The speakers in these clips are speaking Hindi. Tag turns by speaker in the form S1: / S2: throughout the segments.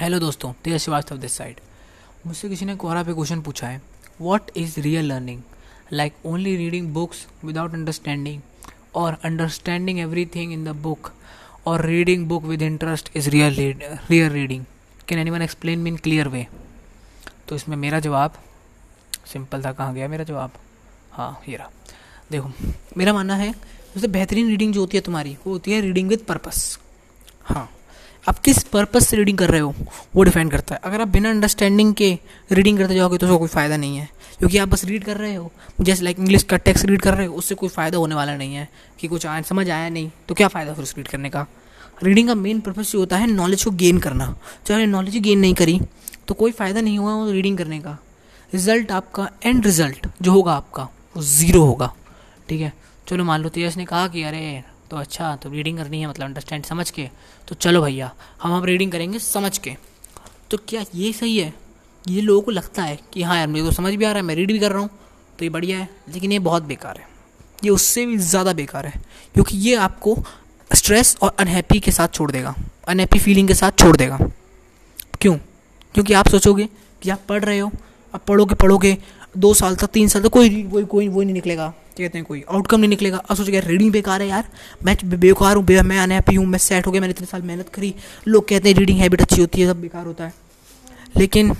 S1: हेलो दोस्तों तेज श्रीवास्तव दिस साइड मुझसे किसी ने कोरा पे क्वेश्चन पूछा है what is real learning like only reading books without understanding और understanding every thing in the book और reading book with interest is real real reading can any one explain mean clear way तो इसमें मेरा जवाब सिंपल था, कहाँ गया मेरा जवाब? हाँ ये रहा। देखो, मेरा मानना है, सबसे बेहतरीन रीडिंग जो होती है तुम्हारी, वो होती है रीडिंग विद पर्पस हाँ। आप किस पर्पज़ से रीडिंग कर रहे हो, वो डिफाइन करता है। अगर आप बिना अंडरस्टैंडिंग के रीडिंग करते जाओगे तो उसका कोई फ़ायदा नहीं है। क्योंकि आप बस रीड कर रहे हो। जैसे लाइक इंग्लिश का टेक्स्ट रीड कर रहे हो, उससे कोई फ़ायदा होने वाला नहीं है कि कुछ आया, समझ आया नहीं तो क्या फ़ायदा फिर उस रीड करने का? रीडिंग का मेन पर्पज़ जो होता है नॉलेज को गेन करना। चाहे नॉलेज गेन नहीं करी तो कोई फ़ायदा नहीं हुआ वो रीडिंग करने का। रिज़ल्ट आपका एंड रिज़ल्ट जो होगा आपका, वो ज़ीरो होगा। ठीक है? चलो मान लो तेजस ने कहा कि, अरे तो अच्छा तो रीडिंग करनी है मतलब अंडरस्टैंड समझ के। तो चलो भैया, हम अब रीडिंग करेंगे समझ के। तो क्या ये सही है? ये लोगों को लगता है कि हाँ यार, मुझे तो समझ भी आ रहा है, मैं रीड भी कर रहा हूँ तो ये बढ़िया है, लेकिन ये बहुत बेकार है। ये उससे भी ज़्यादा बेकार है, क्योंकि ये आपको स्ट्रेस और अनहैप्पी के साथ छोड़ देगा अनहैप्पी फीलिंग के साथ छोड़ देगा। क्यों? क्योंकि आप सोचोगे कि आप पढ़ रहे हो, आप पढ़ोगे पढ़ोगे, दो साल तक, तीन साल तक कोई कोई कोई वो नहीं निकलेगा। कहते हैं कोई आउटकम नहीं निकलेगा. अब सोचेगा रीडिंग बेकार है यार। मैं बेकार हूँ बे, मैं अनहैप्पी हूँ मैं सेट हो गया मैंने इतने साल मेहनत करी। लोग कहते हैं रीडिंग हैबिट अच्छी होती है सब बेकार होता है। लेकिन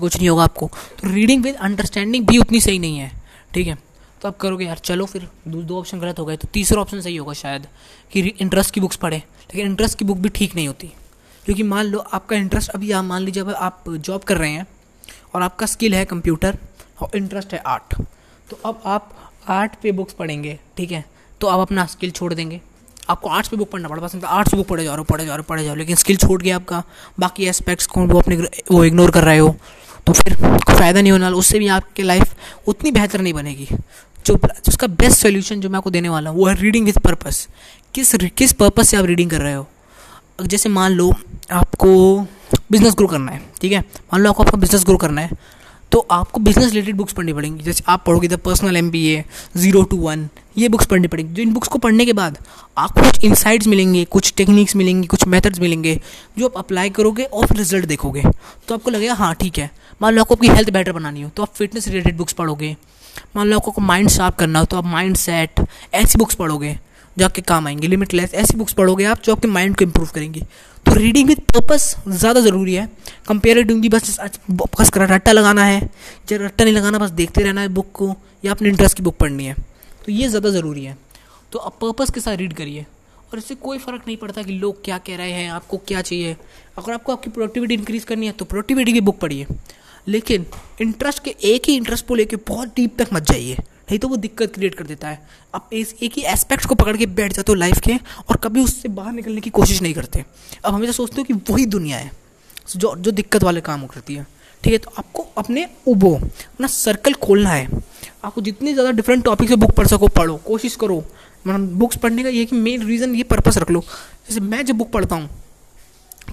S1: कुछ नहीं होगा आपको। तो रीडिंग विद अंडरस्टैंडिंग भी उतनी सही नहीं है। ठीक है? तो आप करोगे यार चलो फिर दो ऑप्शन गलत हो गए तो तीसरा ऑप्शन सही होगा शायद कि इंटरेस्ट की बुक्स पढ़ें। लेकिन इंटरेस्ट की बुक भी ठीक नहीं होती। क्योंकि मान लो आपका इंटरेस्ट अभी आप मान लीजिए आप जॉब कर रहे हैं और आपका स्किल है कंप्यूटर और इंटरेस्ट है आर्ट तो अब आप आर्ट पे बुक्स पढ़ेंगे, ठीक है? तो आप अपना स्किल छोड़ देंगे। आपको आर्ट्स पे बुक पढ़ना पड़ा पसंद आर्ट्स बुक पढ़े जा रहे हो पढ़े जा रहे हो पढ़े जा रहे हो लेकिन स्किल छूट गया आपका। बाकी एस्पेक्ट्स को वो अपने वो इग्नोर कर रहे हो तो फिर फ़ायदा नहीं होने वाला। उससे भी आपकी लाइफ उतनी बेहतर नहीं बनेगी। जो उसका बेस्ट सोल्यूशन जो मैं आपको देने वाला हूँ, वो है रीडिंग विथ पर्पस किस किस पर्पस से आप रीडिंग कर रहे हो? जैसे मान लो आपको बिज़नेस ग्रो करना है, ठीक है? मान लो आपको आपका बिज़नेस ग्रो करना है तो आपको बिज़नेस रिलेटेड बुक्स पढ़नी पड़ेंगी। जैसे आप पढ़ोगे the personal M B A zero to one ये बुक्स पढ़नी पड़ेंगी। जो इन बुक्स को पढ़ने के बाद आपको कुछ इंसाइट्स मिलेंगे, कुछ टेक्निक्स मिलेंगी, कुछ मेथड्स मिलेंगे, जो आप अप्लाई करोगे और फिर रिज़ल्ट देखोगे। तो आपको लगेगा हाँ ठीक है। मान लो आपको आपकी हेल्थ बेटर बनानी हो तो आप फिटनेस रिलेटेड बुक्स पढ़ोगे। मान लो आपको माइंड शार्प करना हो तो आप माइंड सेट ऐसी बुक्स पढ़ोगे, जो आपके काम आएँगे। लिमिटलेस ऐसी बुक्स पढ़ोगे आप, जो आपके माइंड को इम्प्रूव करेंगी। तो रीडिंग विद पर्पस ज़्यादा ज़रूरी है। कंपेरेटिवली बस बस रट्टा लगाना है। जब रट्टा नहीं लगाना, बस देखते रहना है बुक को, या अपने इंटरेस्ट की बुक पढ़नी है। तो ये ज़्यादा ज़रूरी है। तो आप पर्पस के साथ रीड करिए। और इससे कोई फ़र्क नहीं पड़ता कि लोग क्या कह रहे हैं, आपको क्या चाहिए। अगर आपको आपकी प्रोडक्टिविटी इंक्रीज़ करनी है तो प्रोडक्टिविटी की बुक पढ़िए। लेकिन इंटरेस्ट के एक ही इंटरेस्ट को लेके बहुत डीप तक मत जाइए। नहीं तो वो दिक्कत क्रिएट कर देता है। आप इस, एक ही एस्पेक्ट को पकड़ के बैठ जाते हो लाइफ के और कभी उससे बाहर निकलने की कोशिश नहीं करते। अब हमेशा सोचते हो कि वही दुनिया है, जो जो दिक्कत वाले काम करती है। ठीक है तो आपको अपने उबो, अपना सर्कल खोलना है। आपको जितनी ज़्यादा डिफरेंट टॉपिक से बुक पढ़ सको, पढ़ो, कोशिश करो। मतलब बुक्स पढ़ने का ये कि मेन रीज़न ये पर्पस रख लो। जैसे मैं जब बुक पढ़ता हूँ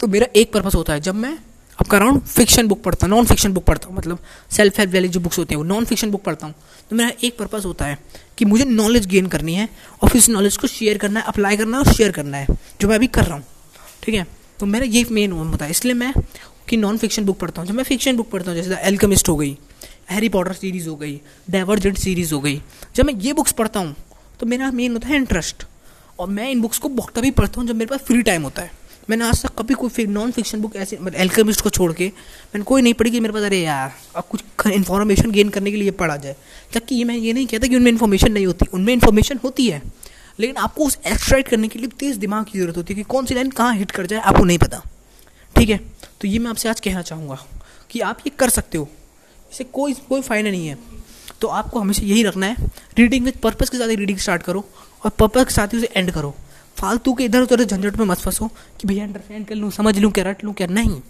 S1: तो मेरा एक पर्पस होता है। जब मैं आपका अराउंड फिक्शन बुक पढ़ता हूँ नॉन फिक्शन बुक पढ़ता हूँ मतलब सेल्फ हेल्प वाली जो बुक्स होती हैं वो नॉन फिक्शन बुक पढ़ता हूँ। तो मेरा एक पर्पज़ होता है कि मुझे नॉलेज गेन करनी है, और फिर उस नॉलेज को शेयर करना है अप्लाई करना है और शेयर करना है, जो मैं अभी कर रहा हूँ। ठीक है? तो मेरा ये मेन होता है। इसलिए मैं कि नॉन फिक्शन बुक पढ़ता हूँ। जब मैं फिक्शन बुक पढ़ता हूँ, जैसे एल्कमिस्ट हो गई हैरी पॉटर सीरीज़ हो गई डाइवर्जेंट सीरीज़ हो गई, जब मैं ये बुक्स पढ़ता हूँ तो मेरा मेन होता है इंटरेस्ट और मैं इन बुक्स को बहुत तभी पढ़ता हूँ जब मेरे पास फ्री टाइम होता है। मैंने आज तक कभी कोई नॉन फिक्शन बुक ऐसे मतलब एल्केमिस्ट को छोड़ के, मैंने कोई नहीं पढ़ी कि मेरे पास, अरे यार, अब कुछ इन्फॉर्मेशन गेन करने के लिए पढ़ा जाए। ताकि ये मैं ये नहीं कहता कि उनमें इन्फॉर्मेशन नहीं होती। उनमें इन्फॉर्मेशन होती है, लेकिन आपको उस एक्सट्राइट करने के लिए तेज़ दिमाग की ज़रूरत होती है कि कौन सी लाइन कहाँ हिट कर जाए, आपको नहीं पता। ठीक है? तो ये मैं आपसे आज कहना चाहूँगा कि आप ये कर सकते हो। इसे कोई कोई फ़ायदा नहीं है। तो आपको हमेशा यही रखना है। रीडिंग विद पर्पज़ के साथ ही रीडिंग स्टार्ट करो और पर्पज़ के साथ ही उसे एंड करो। फालतू के इधर उधर झंझट में मत फंसो कि भैया अंडरस्टैंड कर लूँ, समझ लूँ क्या, रट लूँ क्या। नहीं।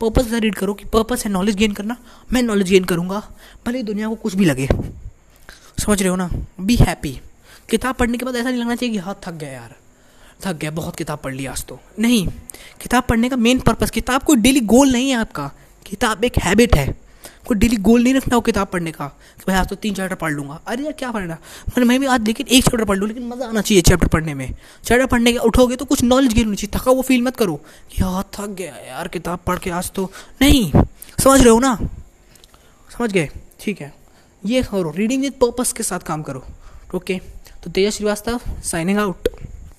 S1: पर्पस से रीड करो कि पर्पस है नॉलेज गेन करना। मैं नॉलेज गेन करूँगा। भले दुनिया को कुछ भी लगे। समझ रहे हो ना? बी हैप्पी किताब पढ़ने के बाद ऐसा नहीं लगना चाहिए कि हाँ थक गया यार। थक गया, बहुत किताब पढ़ लिया आज तो। नहीं। किताब पढ़ने का मेन पर्पज़ किताब कोई डेली गोल नहीं है आपका। किताब एक हैबिट है। कोई डेली गोल नहीं रखना हो किताब पढ़ने का, कि भाई आज तो तीन चैप्टर पढ़ लूँगा। अरे यार, क्या पढ़ना मैंने मैं भी आज लेकिन एक चैप्टर पढ़ लूँ, लेकिन मज़ा आना चाहिए चैप्टर पढ़ने में। चैप्टर पढ़ने के, उठोगे तो कुछ नॉलेज गेन होनी चाहिए। थका वो फील मत करो। हाँ थक गया यार, किताब पढ़ के आज तो नहीं। समझ रहे हो ना? समझ गए? ठीक है। ये करो रीडिंग विद पर्पस के साथ काम करो। ओके तो तेजा श्रीवास्तव साइनिंग आउट